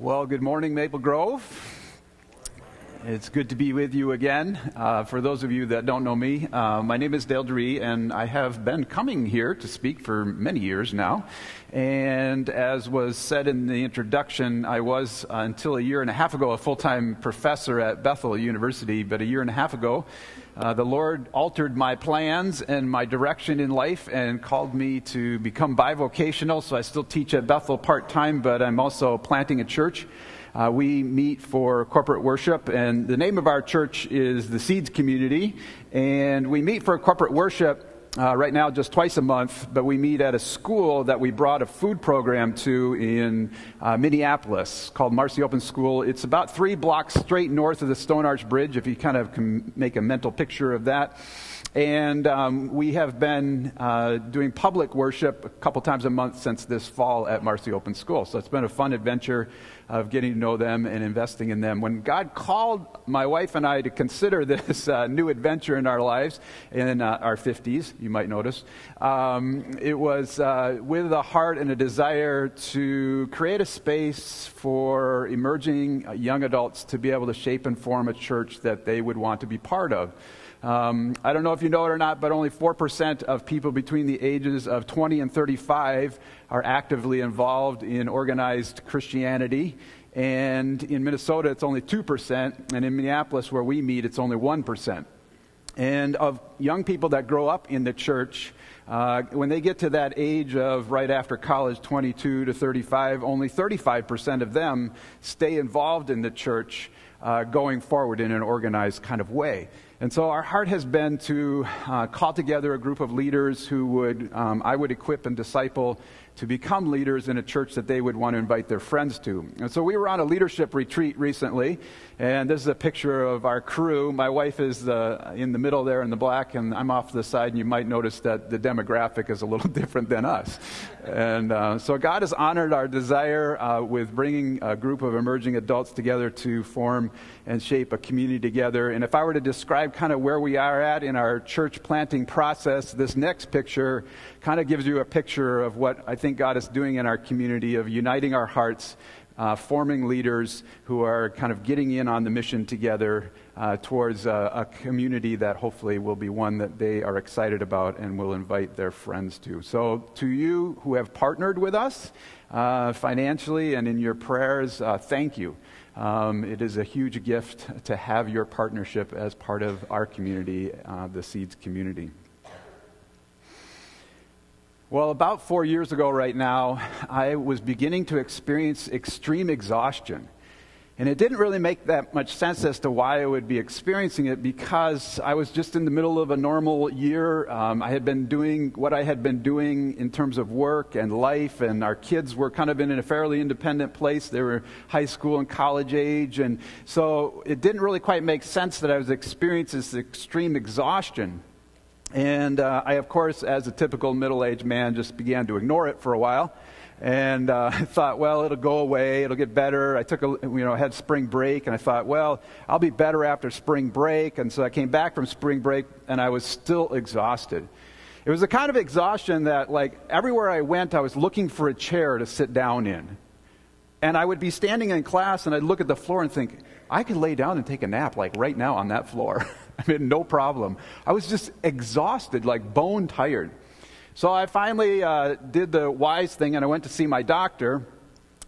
Well, good morning, Maple Grove. It's good to be with you again. Uh, for those of you that don't know me, uh, my name is Dale Dree, and I have been coming here to speak for many years now. And as was said in the introduction, I was, uh, until a year and a half ago, a full time professor at Bethel University. But a year and a half ago, uh, the Lord altered my plans and my direction in life and called me to become bivocational. So I still teach at Bethel part time, but I'm also planting a church. Uh, we meet for corporate worship, and the name of our church is the Seeds Community. And we meet for corporate worship uh, right now just twice a month, but we meet at a school that we brought a food program to in uh, Minneapolis called Marcy Open School. It's about three blocks straight north of the Stone Arch Bridge, if you kind of can make a mental picture of that. And um, we have been uh, doing public worship a couple times a month since this fall at Marcy Open School. So it's been a fun adventure of getting to know them and investing in them. When God called my wife and I to consider this uh, new adventure in our lives, in uh, our 50s, you might notice, um, it was uh, with a heart and a desire to create a space for emerging young adults to be able to shape and form a church that they would want to be part of. Um, I don't know if you know it or not, but only 4% of people between the ages of 20 and 35 are actively involved in organized Christianity. And in Minnesota, it's only 2%. And in Minneapolis, where we meet, it's only 1%. And of young people that grow up in the church, uh, when they get to that age of right after college, 22 to 35, only 35% of them stay involved in the church uh, going forward in an organized kind of way. And so our heart has been to uh, call together a group of leaders who would, um, I would equip and disciple to become leaders in a church that they would want to invite their friends to. And so we were on a leadership retreat recently, and this is a picture of our crew. My wife is uh, in the middle there in the black, and I'm off to the side, and you might notice that the demographic is a little different than us. And uh, so God has honored our desire uh, with bringing a group of emerging adults together to form and shape a community together. And if I were to describe kind of where we are at in our church planting process, this next picture kind of gives you a picture of what I think God is doing in our community of uniting our hearts, uh, forming leaders who are kind of getting in on the mission together uh, towards a, a, community that hopefully will be one that they are excited about and will invite their friends to. So, to you who have partnered with us uh, financially and in your prayers, uh, thank you. Um, it is a huge gift to have your partnership as part of our community, uh, the Seeds community. Well, about four years ago, right now, I was beginning to experience extreme exhaustion. And it didn't really make that much sense as to why I would be experiencing it because I was just in the middle of a normal year. Um, I had been doing what I had been doing in terms of work and life, and our kids were kind of in a fairly independent place. They were high school and college age. And so it didn't really quite make sense that I was experiencing this extreme exhaustion. And uh, I, of course, as a typical middle aged man, just began to ignore it for a while. And uh, I thought, well, it'll go away, it'll get better. I took a, you know, had spring break, and I thought, well, I'll be better after spring break. And so I came back from spring break, and I was still exhausted. It was the kind of exhaustion that, like, everywhere I went, I was looking for a chair to sit down in. And I would be standing in class, and I'd look at the floor and think, I could lay down and take a nap, like right now on that floor. I mean, no problem. I was just exhausted, like bone tired. So I finally uh, did the wise thing and I went to see my doctor.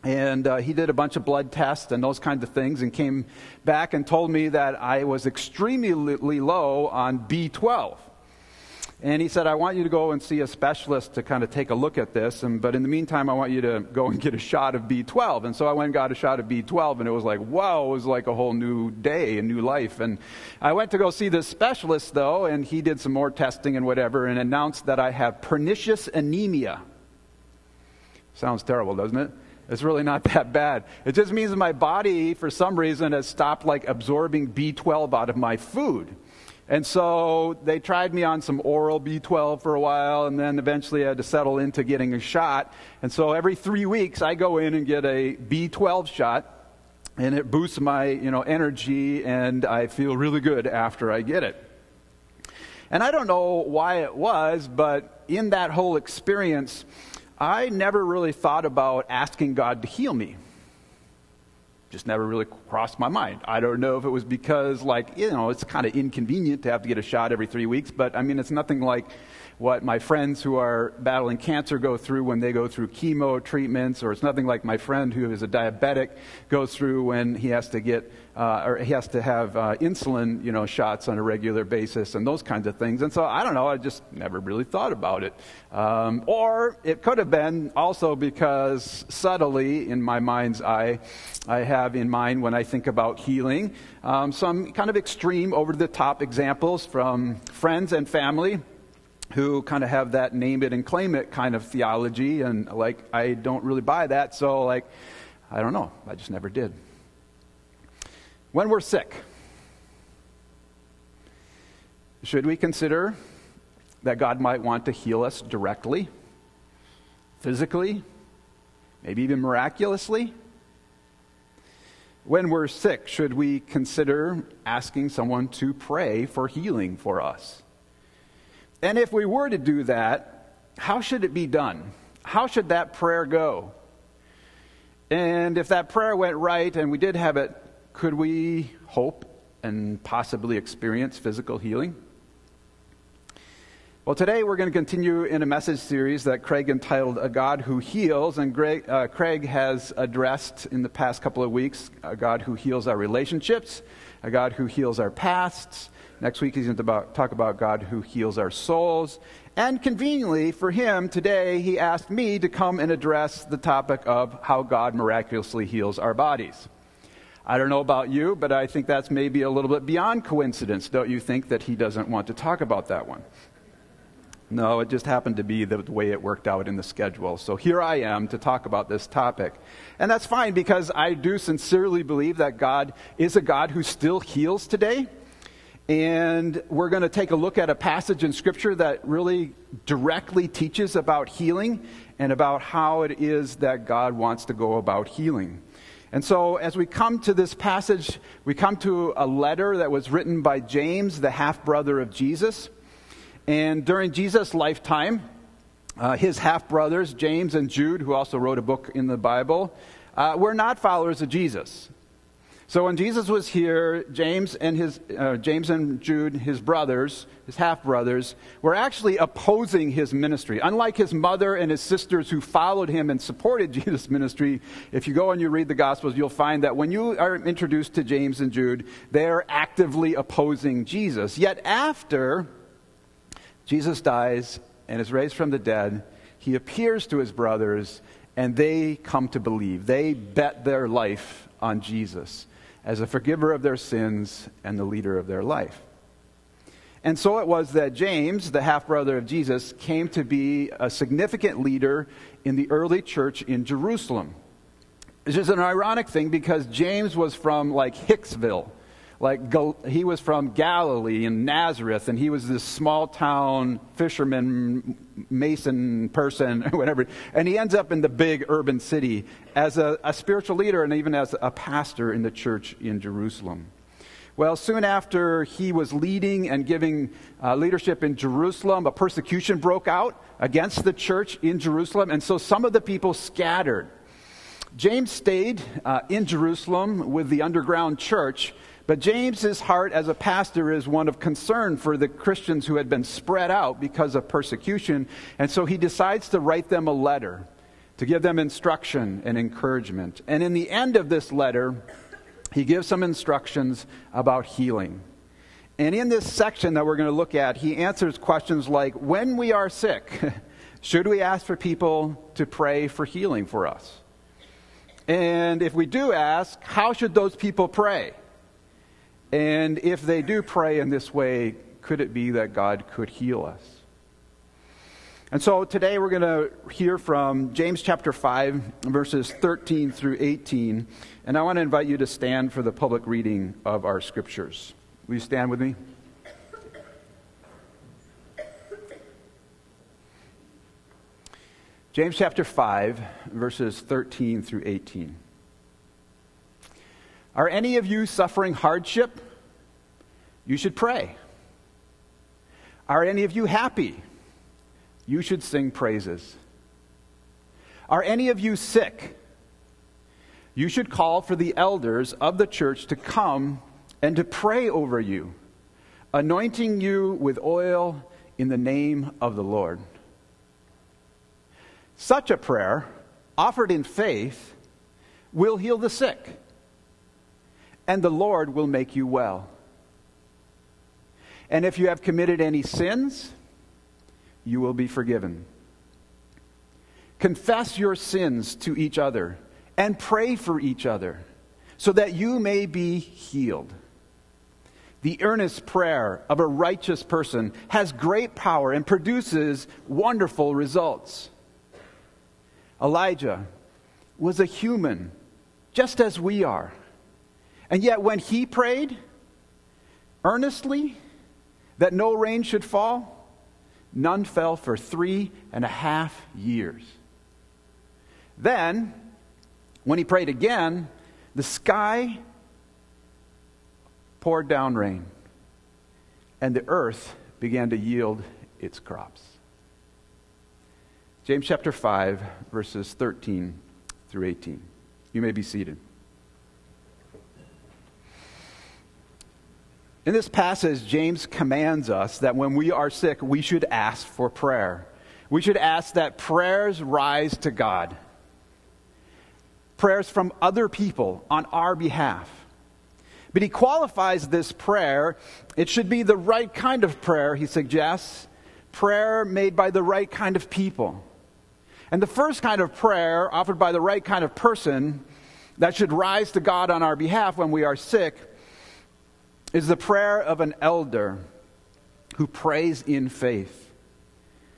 And uh, he did a bunch of blood tests and those kinds of things and came back and told me that I was extremely low on B12. And he said, I want you to go and see a specialist to kind of take a look at this. And, but in the meantime, I want you to go and get a shot of B12. And so I went and got a shot of B12, and it was like, wow, it was like a whole new day, a new life. And I went to go see this specialist, though, and he did some more testing and whatever, and announced that I have pernicious anemia. Sounds terrible, doesn't it? It's really not that bad. It just means my body, for some reason, has stopped like absorbing B12 out of my food. And so they tried me on some oral B12 for a while, and then eventually I had to settle into getting a shot. And so every three weeks, I go in and get a B12 shot, and it boosts my you know, energy, and I feel really good after I get it. And I don't know why it was, but in that whole experience, I never really thought about asking God to heal me. just never really crossed my mind. I don't know if it was because, like, you know, it's kind of inconvenient to have to get a shot every three weeks, but I mean, it's nothing like what my friends who are battling cancer go through when they go through chemo treatments, or it's nothing like my friend who is a diabetic goes through when he has to get, uh, or he has to have uh, insulin, you know, shots on a regular basis and those kinds of things. And so I don't know, I just never really thought about it. Um, or it could have been also because subtly in my mind's eye, I have in mind when I think about healing um, some kind of extreme, over the top examples from friends and family who kind of have that name it and claim it kind of theology. And like, I don't really buy that. So, like, I don't know. I just never did. When we're sick, should we consider that God might want to heal us directly, physically, maybe even miraculously? When we're sick, should we consider asking someone to pray for healing for us? And if we were to do that, how should it be done? How should that prayer go? And if that prayer went right and we did have it, could we hope and possibly experience physical healing? Well, today we're going to continue in a message series that Craig entitled A God Who Heals. And Greg, uh, Craig has addressed in the past couple of weeks a God who heals our relationships, a God who heals our pasts, Next week, he's going to talk about God who heals our souls. And conveniently for him, today, he asked me to come and address the topic of how God miraculously heals our bodies. I don't know about you, but I think that's maybe a little bit beyond coincidence. Don't you think that he doesn't want to talk about that one? No, it just happened to be the way it worked out in the schedule. So here I am to talk about this topic. And that's fine because I do sincerely believe that God is a God who still heals today. And we're going to take a look at a passage in Scripture that really directly teaches about healing and about how it is that God wants to go about healing. And so, as we come to this passage, we come to a letter that was written by James, the half brother of Jesus. And during Jesus' lifetime, uh, his half brothers, James and Jude, who also wrote a book in the Bible, uh, were not followers of Jesus. So when Jesus was here, James and his uh, James and Jude, his brothers, his half brothers, were actually opposing his ministry. Unlike his mother and his sisters who followed him and supported Jesus' ministry, if you go and you read the Gospels, you'll find that when you are introduced to James and Jude, they are actively opposing Jesus. Yet after Jesus dies and is raised from the dead, he appears to his brothers and they come to believe. They bet their life on Jesus as a forgiver of their sins and the leader of their life. And so it was that James, the half brother of Jesus, came to be a significant leader in the early church in Jerusalem. It's just an ironic thing because James was from like Hicksville, like he was from Galilee in Nazareth, and he was this small town fisherman, mason person, or whatever. And he ends up in the big urban city as a, a spiritual leader and even as a pastor in the church in Jerusalem. Well, soon after he was leading and giving uh, leadership in Jerusalem, a persecution broke out against the church in Jerusalem, and so some of the people scattered. James stayed uh, in Jerusalem with the underground church but James's heart as a pastor is one of concern for the Christians who had been spread out because of persecution. And so he decides to write them a letter to give them instruction and encouragement. And in the end of this letter, he gives some instructions about healing. And in this section that we're going to look at, he answers questions like when we are sick, should we ask for people to pray for healing for us? And if we do ask, how should those people pray? And if they do pray in this way, could it be that God could heal us? And so today we're going to hear from James chapter 5, verses 13 through 18. And I want to invite you to stand for the public reading of our scriptures. Will you stand with me? James chapter 5, verses 13 through 18. Are any of you suffering hardship? You should pray. Are any of you happy? You should sing praises. Are any of you sick? you should call for the elders of the church to come and to pray over you, anointing you with oil in the name of the Lord. Such a prayer, offered in faith, will heal the sick, and the Lord will make you well. And if you have committed any sins, you will be forgiven. Confess your sins to each other and pray for each other so that you may be healed. The earnest prayer of a righteous person has great power and produces wonderful results. Elijah was a human, just as we are. And yet, when he prayed earnestly that no rain should fall, none fell for three and a half years. Then, when he prayed again, the sky poured down rain, and the earth began to yield its crops. James chapter 5, verses 13 through 18. You may be seated. In this passage, James commands us that when we are sick, we should ask for prayer. We should ask that prayers rise to God prayers from other people on our behalf. But he qualifies this prayer. It should be the right kind of prayer, he suggests. Prayer made by the right kind of people. And the first kind of prayer offered by the right kind of person that should rise to God on our behalf when we are sick is the prayer of an elder who prays in faith.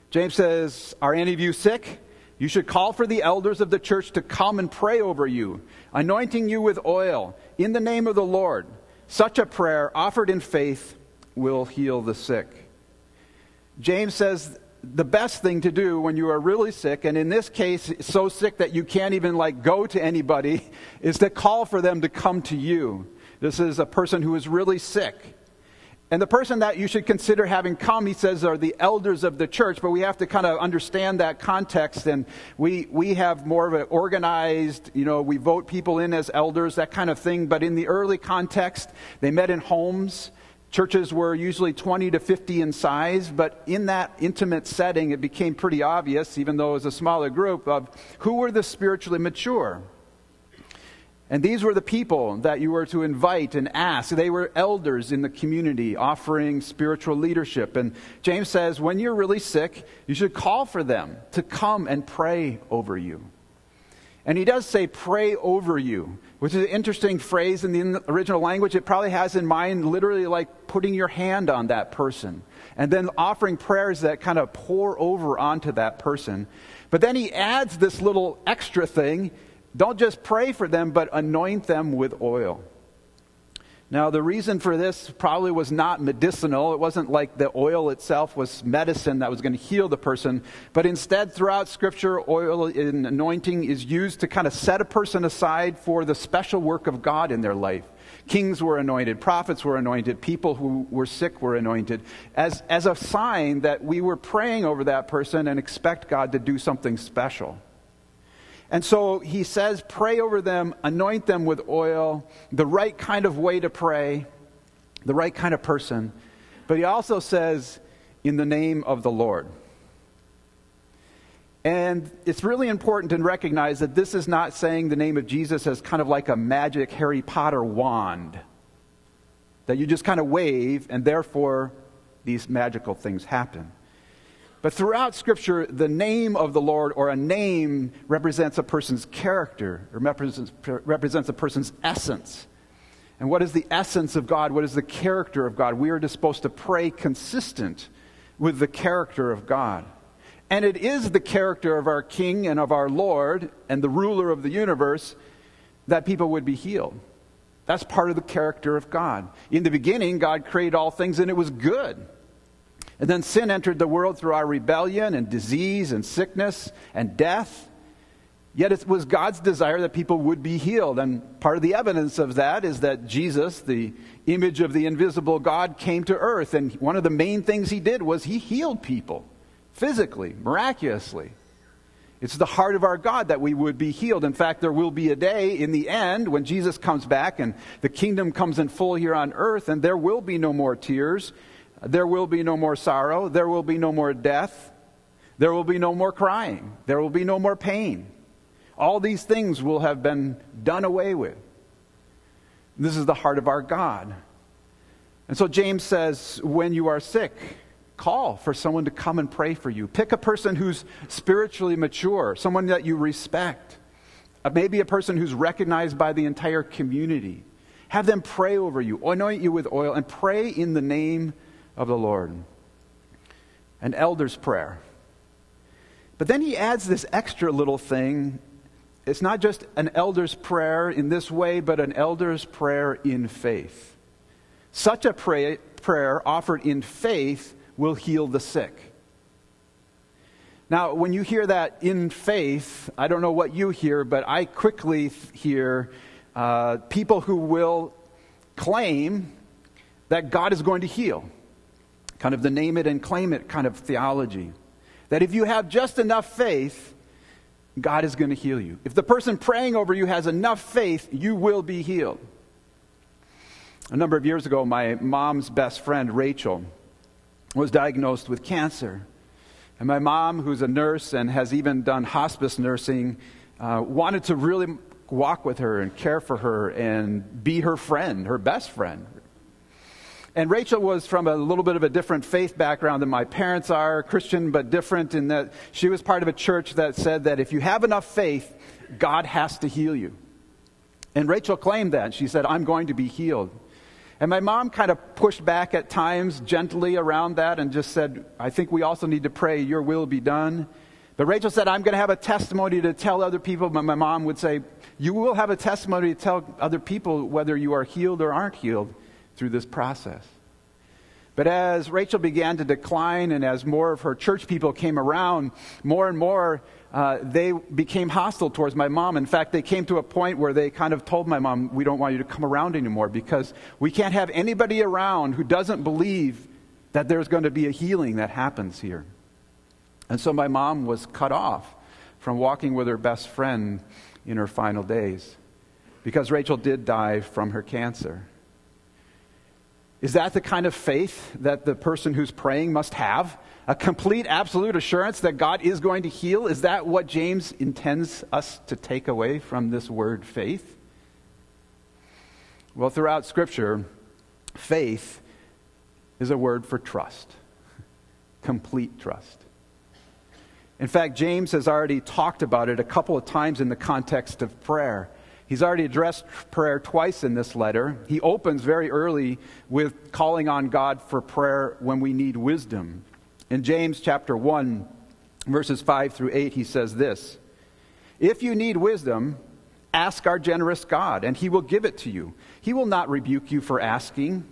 James says, Are any of you sick? You should call for the elders of the church to come and pray over you, anointing you with oil in the name of the Lord. Such a prayer, offered in faith, will heal the sick. James says the best thing to do when you are really sick, and in this case, so sick that you can't even like go to anybody, is to call for them to come to you. This is a person who is really sick. And the person that you should consider having come, he says, are the elders of the church, but we have to kind of understand that context. And we, we have more of an organized, you know, we vote people in as elders, that kind of thing. But in the early context, they met in homes. Churches were usually 20 to 50 in size, but in that intimate setting, it became pretty obvious, even though it was a smaller group, of who were the spiritually mature. And these were the people that you were to invite and ask. They were elders in the community offering spiritual leadership. And James says, when you're really sick, you should call for them to come and pray over you. And he does say, pray over you, which is an interesting phrase in the original language. It probably has in mind literally like putting your hand on that person and then offering prayers that kind of pour over onto that person. But then he adds this little extra thing don't just pray for them, but anoint them with oil. Now, the reason for this probably was not medicinal. It wasn't like the oil itself was medicine that was going to heal the person. But instead, throughout Scripture, oil in anointing is used to kind of set a person aside for the special work of God in their life. Kings were anointed, prophets were anointed, people who were sick were anointed, as, as a sign that we were praying over that person and expect God to do something special. And so he says, pray over them, anoint them with oil, the right kind of way to pray, the right kind of person. But he also says, in the name of the Lord. And it's really important to recognize that this is not saying the name of Jesus as kind of like a magic Harry Potter wand that you just kind of wave and therefore these magical things happen. But throughout Scripture, the name of the Lord or a name represents a person's character or represents, represents a person's essence. And what is the essence of God? What is the character of God? We are supposed to pray consistent with the character of God. And it is the character of our King and of our Lord and the ruler of the universe that people would be healed. That's part of the character of God. In the beginning, God created all things and it was good. And then sin entered the world through our rebellion and disease and sickness and death. Yet it was God's desire that people would be healed. And part of the evidence of that is that Jesus, the image of the invisible God, came to earth. And one of the main things he did was he healed people physically, miraculously. It's the heart of our God that we would be healed. In fact, there will be a day in the end when Jesus comes back and the kingdom comes in full here on earth, and there will be no more tears. There will be no more sorrow. There will be no more death. There will be no more crying. There will be no more pain. All these things will have been done away with. This is the heart of our God. And so James says, when you are sick, call for someone to come and pray for you. Pick a person who's spiritually mature, someone that you respect, uh, maybe a person who's recognized by the entire community. Have them pray over you, anoint you with oil, and pray in the name of the Lord. An elder's prayer. But then he adds this extra little thing. It's not just an elder's prayer in this way, but an elder's prayer in faith. Such a pray, prayer offered in faith will heal the sick. Now, when you hear that in faith, I don't know what you hear, but I quickly hear uh, people who will claim that God is going to heal. Kind of the name it and claim it kind of theology. That if you have just enough faith, God is going to heal you. If the person praying over you has enough faith, you will be healed. A number of years ago, my mom's best friend, Rachel, was diagnosed with cancer. And my mom, who's a nurse and has even done hospice nursing, uh, wanted to really walk with her and care for her and be her friend, her best friend. And Rachel was from a little bit of a different faith background than my parents are, Christian, but different in that she was part of a church that said that if you have enough faith, God has to heal you. And Rachel claimed that. She said, I'm going to be healed. And my mom kind of pushed back at times gently around that and just said, I think we also need to pray, Your will be done. But Rachel said, I'm going to have a testimony to tell other people. But my mom would say, You will have a testimony to tell other people whether you are healed or aren't healed through this process. But as Rachel began to decline and as more of her church people came around, more and more uh, they became hostile towards my mom. In fact, they came to a point where they kind of told my mom, We don't want you to come around anymore because we can't have anybody around who doesn't believe that there's going to be a healing that happens here. And so my mom was cut off from walking with her best friend in her final days because Rachel did die from her cancer. Is that the kind of faith that the person who's praying must have? a complete, absolute assurance that God is going to heal? Is that what James intends us to take away from this word faith? Well, throughout Scripture, faith is a word for trust, complete trust. In fact, James has already talked about it a couple of times in the context of prayer. He's already addressed prayer twice in this letter. He opens very early with calling on God for prayer when we need wisdom. In James chapter 1, verses 5 through 8, he says this If you need wisdom, ask our generous God, and he will give it to you. He will not rebuke you for asking.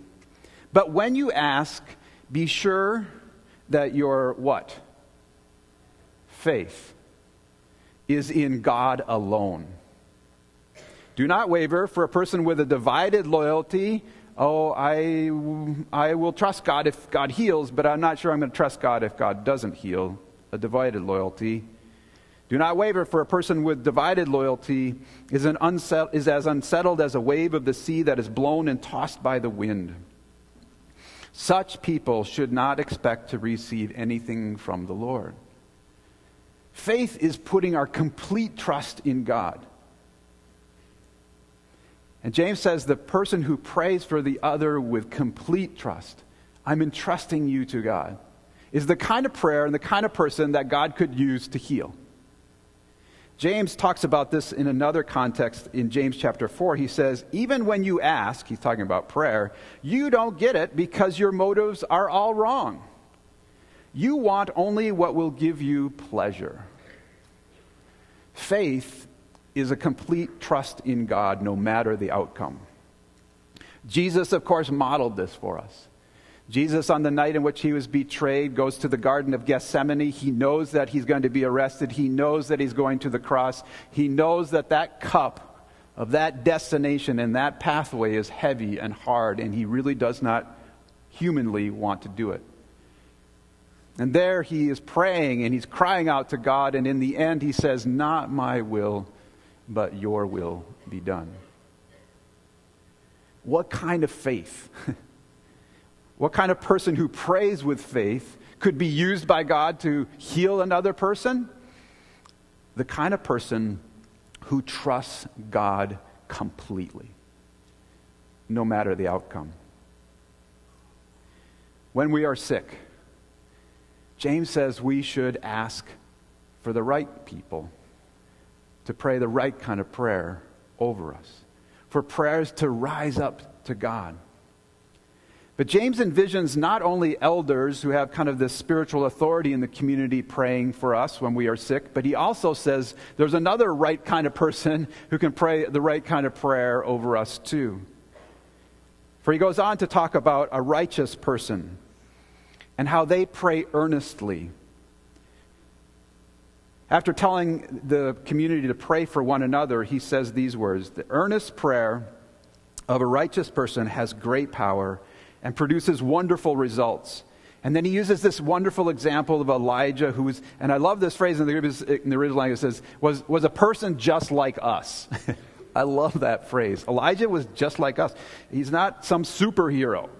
But when you ask, be sure that your what? Faith is in God alone. Do not waver, for a person with a divided loyalty oh, I, I will trust God if God heals, but I'm not sure I'm going to trust God if God doesn't heal. A divided loyalty. Do not waver, for a person with divided loyalty is, an unset, is as unsettled as a wave of the sea that is blown and tossed by the wind. Such people should not expect to receive anything from the Lord. Faith is putting our complete trust in God. And James says the person who prays for the other with complete trust, I'm entrusting you to God, is the kind of prayer and the kind of person that God could use to heal. James talks about this in another context in James chapter 4. He says, Even when you ask, he's talking about prayer, you don't get it because your motives are all wrong. You want only what will give you pleasure. Faith is a complete trust in God no matter the outcome. Jesus, of course, modeled this for us. Jesus, on the night in which he was betrayed, goes to the Garden of Gethsemane. He knows that he's going to be arrested. He knows that he's going to the cross. He knows that that cup of that destination and that pathway is heavy and hard, and he really does not humanly want to do it. And there he is praying and he's crying out to God. And in the end, he says, Not my will, but your will be done. What kind of faith? what kind of person who prays with faith could be used by God to heal another person? The kind of person who trusts God completely, no matter the outcome. When we are sick, James says we should ask for the right people to pray the right kind of prayer over us, for prayers to rise up to God. But James envisions not only elders who have kind of this spiritual authority in the community praying for us when we are sick, but he also says there's another right kind of person who can pray the right kind of prayer over us too. For he goes on to talk about a righteous person and how they pray earnestly. After telling the community to pray for one another, he says these words The earnest prayer of a righteous person has great power and produces wonderful results. And then he uses this wonderful example of Elijah, who was, and I love this phrase in the, in the original language, it says, was, was a person just like us. I love that phrase. Elijah was just like us. He's not some superhero.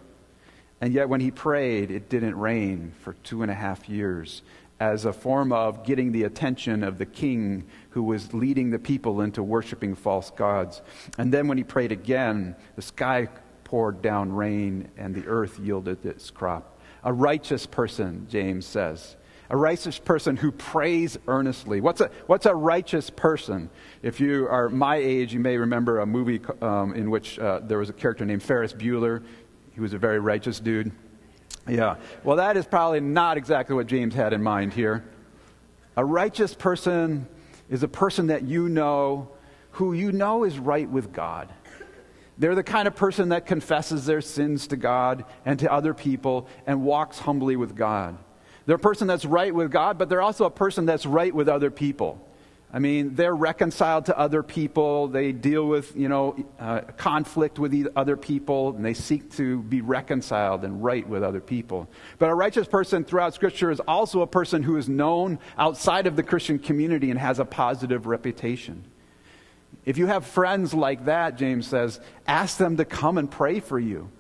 And yet, when he prayed, it didn't rain for two and a half years as a form of getting the attention of the king who was leading the people into worshiping false gods. And then, when he prayed again, the sky poured down rain and the earth yielded its crop. A righteous person, James says. A righteous person who prays earnestly. What's a, what's a righteous person? If you are my age, you may remember a movie um, in which uh, there was a character named Ferris Bueller. He was a very righteous dude. Yeah. Well, that is probably not exactly what James had in mind here. A righteous person is a person that you know who you know is right with God. They're the kind of person that confesses their sins to God and to other people and walks humbly with God. They're a person that's right with God, but they're also a person that's right with other people. I mean, they're reconciled to other people. They deal with, you know, uh, conflict with other people, and they seek to be reconciled and right with other people. But a righteous person throughout Scripture is also a person who is known outside of the Christian community and has a positive reputation. If you have friends like that, James says, ask them to come and pray for you.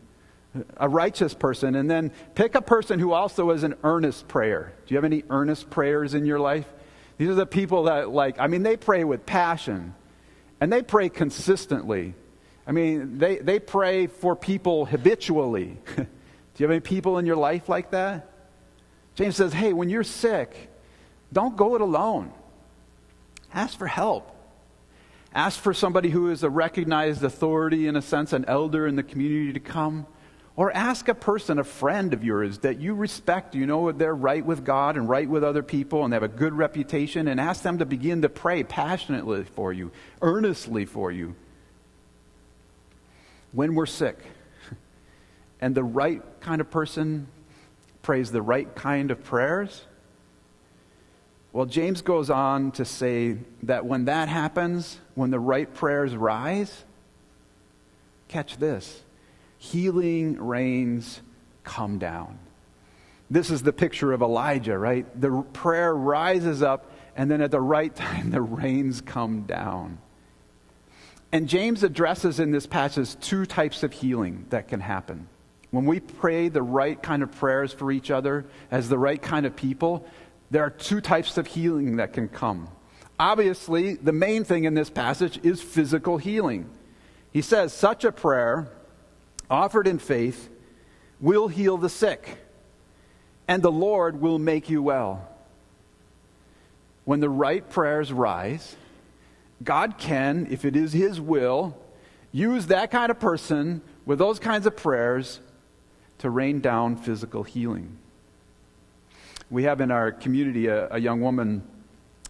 A righteous person. And then pick a person who also is an earnest prayer. Do you have any earnest prayers in your life? These are the people that, like, I mean, they pray with passion and they pray consistently. I mean, they, they pray for people habitually. Do you have any people in your life like that? James says, hey, when you're sick, don't go it alone. Ask for help. Ask for somebody who is a recognized authority, in a sense, an elder in the community to come. Or ask a person, a friend of yours that you respect, you know they're right with God and right with other people and they have a good reputation, and ask them to begin to pray passionately for you, earnestly for you. When we're sick, and the right kind of person prays the right kind of prayers, well, James goes on to say that when that happens, when the right prayers rise, catch this healing rains come down. This is the picture of Elijah, right? The prayer rises up, and then at the right time, the rains come down. And James addresses in this passage two types of healing that can happen. When we pray the right kind of prayers for each other as the right kind of people, there are two types of healing that can come. Obviously, the main thing in this passage is physical healing. He says, such a prayer offered in faith, will heal the sick, and the Lord will make you well. When the right prayers rise, God can, if it is His will, use that kind of person with those kinds of prayers to rain down physical healing. We have in our community a, a young woman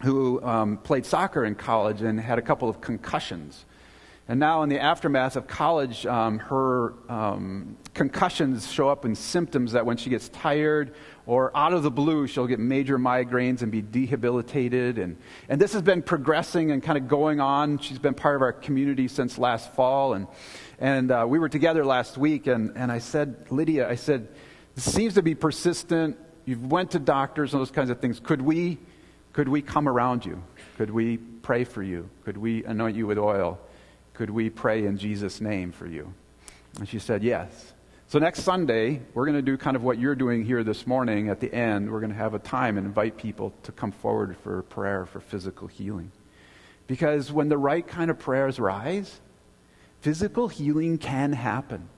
who um, played soccer in college and had a couple of concussions. And now, in the aftermath of college, um, her um, concussions show up in symptoms that when she gets tired or out of the blue, she'll get major migraines and be debilitated. And, and this has been progressing and kind of going on. She's been part of our community since last fall. And, and uh, we were together last week, and, and I said, Lydia, I said, this seems to be persistent you've went to doctors and those kinds of things. Could we, could we come around you? Could we pray for you? Could we anoint you with oil? Could we pray in Jesus' name for you? And she said, Yes. So next Sunday, we're going to do kind of what you're doing here this morning at the end. We're going to have a time and invite people to come forward for prayer for physical healing. Because when the right kind of prayers rise, physical healing can happen.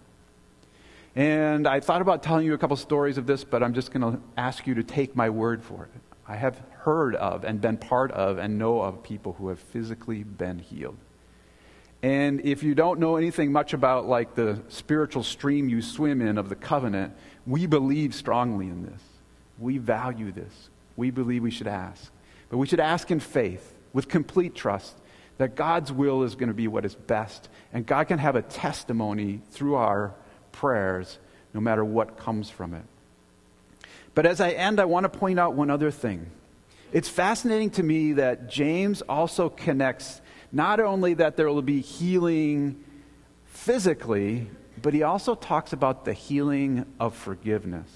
And I thought about telling you a couple stories of this, but I'm just going to ask you to take my word for it. I have heard of and been part of and know of people who have physically been healed. And if you don't know anything much about like the spiritual stream you swim in of the covenant, we believe strongly in this. We value this. We believe we should ask. But we should ask in faith, with complete trust, that God's will is going to be what is best. And God can have a testimony through our prayers, no matter what comes from it. But as I end, I want to point out one other thing. It's fascinating to me that James also connects not only that there will be healing physically, but he also talks about the healing of forgiveness.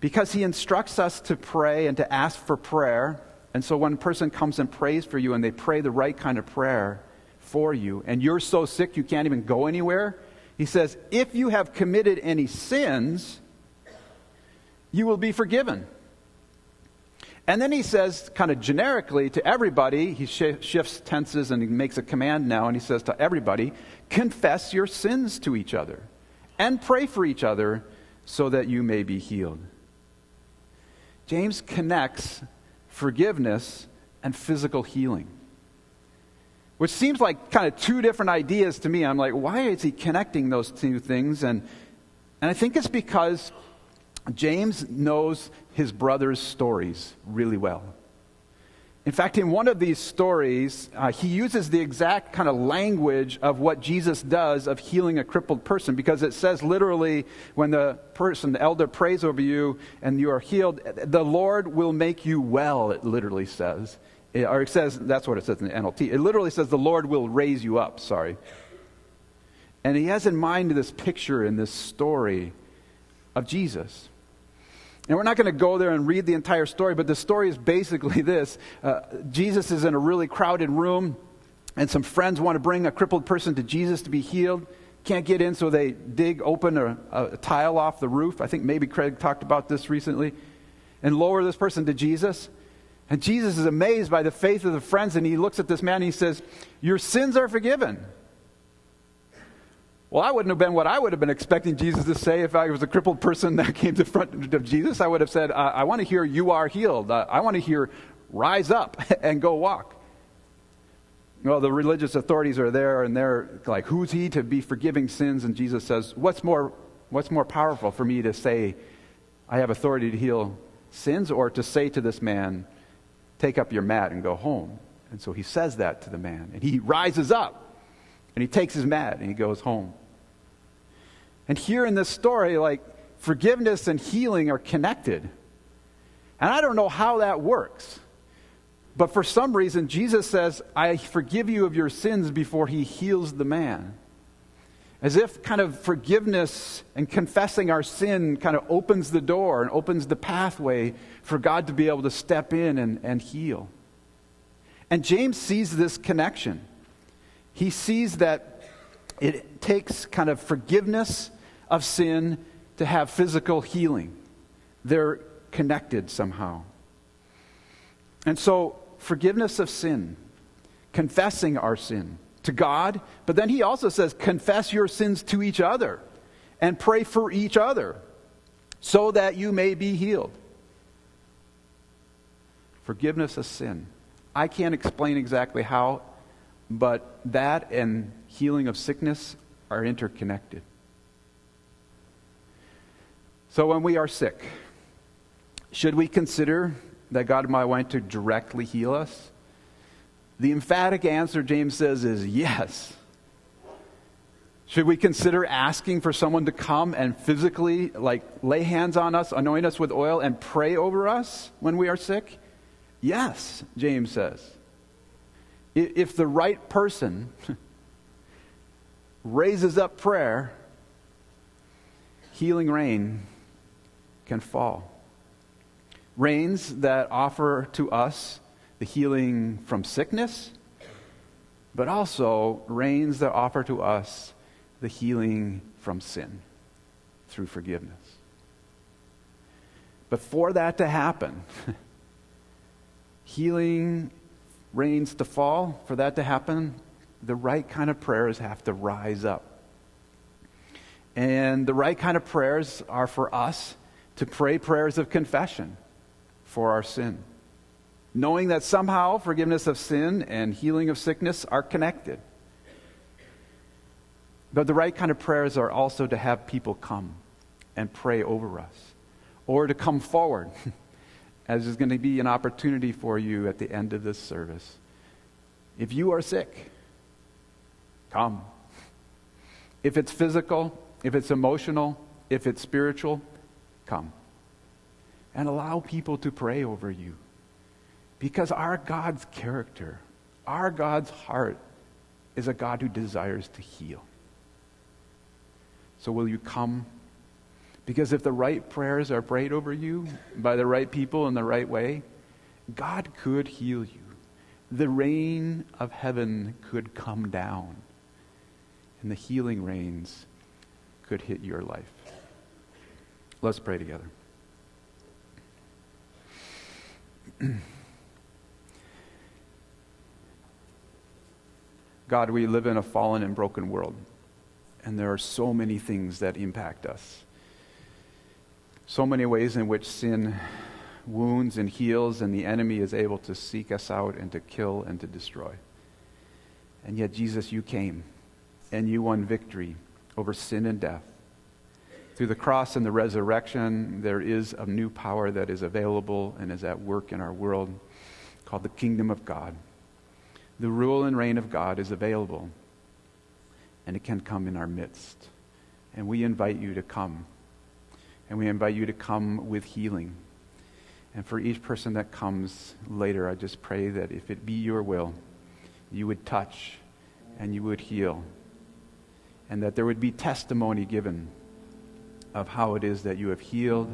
Because he instructs us to pray and to ask for prayer. And so when a person comes and prays for you and they pray the right kind of prayer for you, and you're so sick you can't even go anywhere, he says, if you have committed any sins, you will be forgiven. And then he says, kind of generically to everybody, he sh- shifts tenses and he makes a command now, and he says to everybody, confess your sins to each other and pray for each other so that you may be healed. James connects forgiveness and physical healing, which seems like kind of two different ideas to me. I'm like, why is he connecting those two things? And, and I think it's because James knows his brother's stories really well. In fact, in one of these stories, uh, he uses the exact kind of language of what Jesus does of healing a crippled person because it says literally when the person, the elder, prays over you and you are healed, the Lord will make you well, it literally says. It, or it says, that's what it says in the NLT. It literally says the Lord will raise you up, sorry. And he has in mind this picture in this story of Jesus. And we're not going to go there and read the entire story, but the story is basically this uh, Jesus is in a really crowded room, and some friends want to bring a crippled person to Jesus to be healed. Can't get in, so they dig open a, a tile off the roof. I think maybe Craig talked about this recently. And lower this person to Jesus. And Jesus is amazed by the faith of the friends, and he looks at this man and he says, Your sins are forgiven. Well, I wouldn't have been what I would have been expecting Jesus to say if I was a crippled person that came to front of Jesus. I would have said, I, I want to hear you are healed. Uh, I want to hear rise up and go walk. Well, the religious authorities are there and they're like, who's he to be forgiving sins? And Jesus says, what's more, what's more powerful for me to say, I have authority to heal sins, or to say to this man, take up your mat and go home? And so he says that to the man, and he rises up. And he takes his mat and he goes home. And here in this story, like forgiveness and healing are connected. And I don't know how that works. But for some reason, Jesus says, I forgive you of your sins before he heals the man. As if kind of forgiveness and confessing our sin kind of opens the door and opens the pathway for God to be able to step in and, and heal. And James sees this connection he sees that it takes kind of forgiveness of sin to have physical healing. They're connected somehow. And so, forgiveness of sin, confessing our sin to God, but then he also says, confess your sins to each other and pray for each other so that you may be healed. Forgiveness of sin. I can't explain exactly how but that and healing of sickness are interconnected. So when we are sick, should we consider that God might want to directly heal us? The emphatic answer, James says, is yes. Should we consider asking for someone to come and physically, like, lay hands on us, anoint us with oil, and pray over us when we are sick? Yes, James says. If the right person raises up prayer, healing rain can fall. Rains that offer to us the healing from sickness, but also rains that offer to us the healing from sin through forgiveness. But for that to happen, healing rains to fall, for that to happen, the right kind of prayers have to rise up. And the right kind of prayers are for us to pray prayers of confession for our sin, knowing that somehow forgiveness of sin and healing of sickness are connected. But the right kind of prayers are also to have people come and pray over us, or to come forward, as is going to be an opportunity for you at the end of this service. If you are sick, come. If it's physical, if it's emotional, if it's spiritual, come. And allow people to pray over you. Because our God's character, our God's heart, is a God who desires to heal. So, will you come? Because if the right prayers are prayed over you by the right people in the right way, God could heal you. The rain of heaven could come down, and the healing rains could hit your life. Let's pray together. God, we live in a fallen and broken world and there are so many things that impact us. So many ways in which sin wounds and heals, and the enemy is able to seek us out and to kill and to destroy. And yet, Jesus, you came and you won victory over sin and death. Through the cross and the resurrection, there is a new power that is available and is at work in our world called the kingdom of God. The rule and reign of God is available and it can come in our midst. And we invite you to come. And we invite you to come with healing. And for each person that comes later, I just pray that if it be your will, you would touch and you would heal. And that there would be testimony given of how it is that you have healed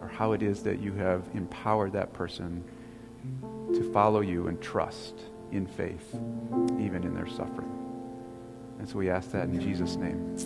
or how it is that you have empowered that person to follow you and trust in faith, even in their suffering. And so we ask that in Jesus' name.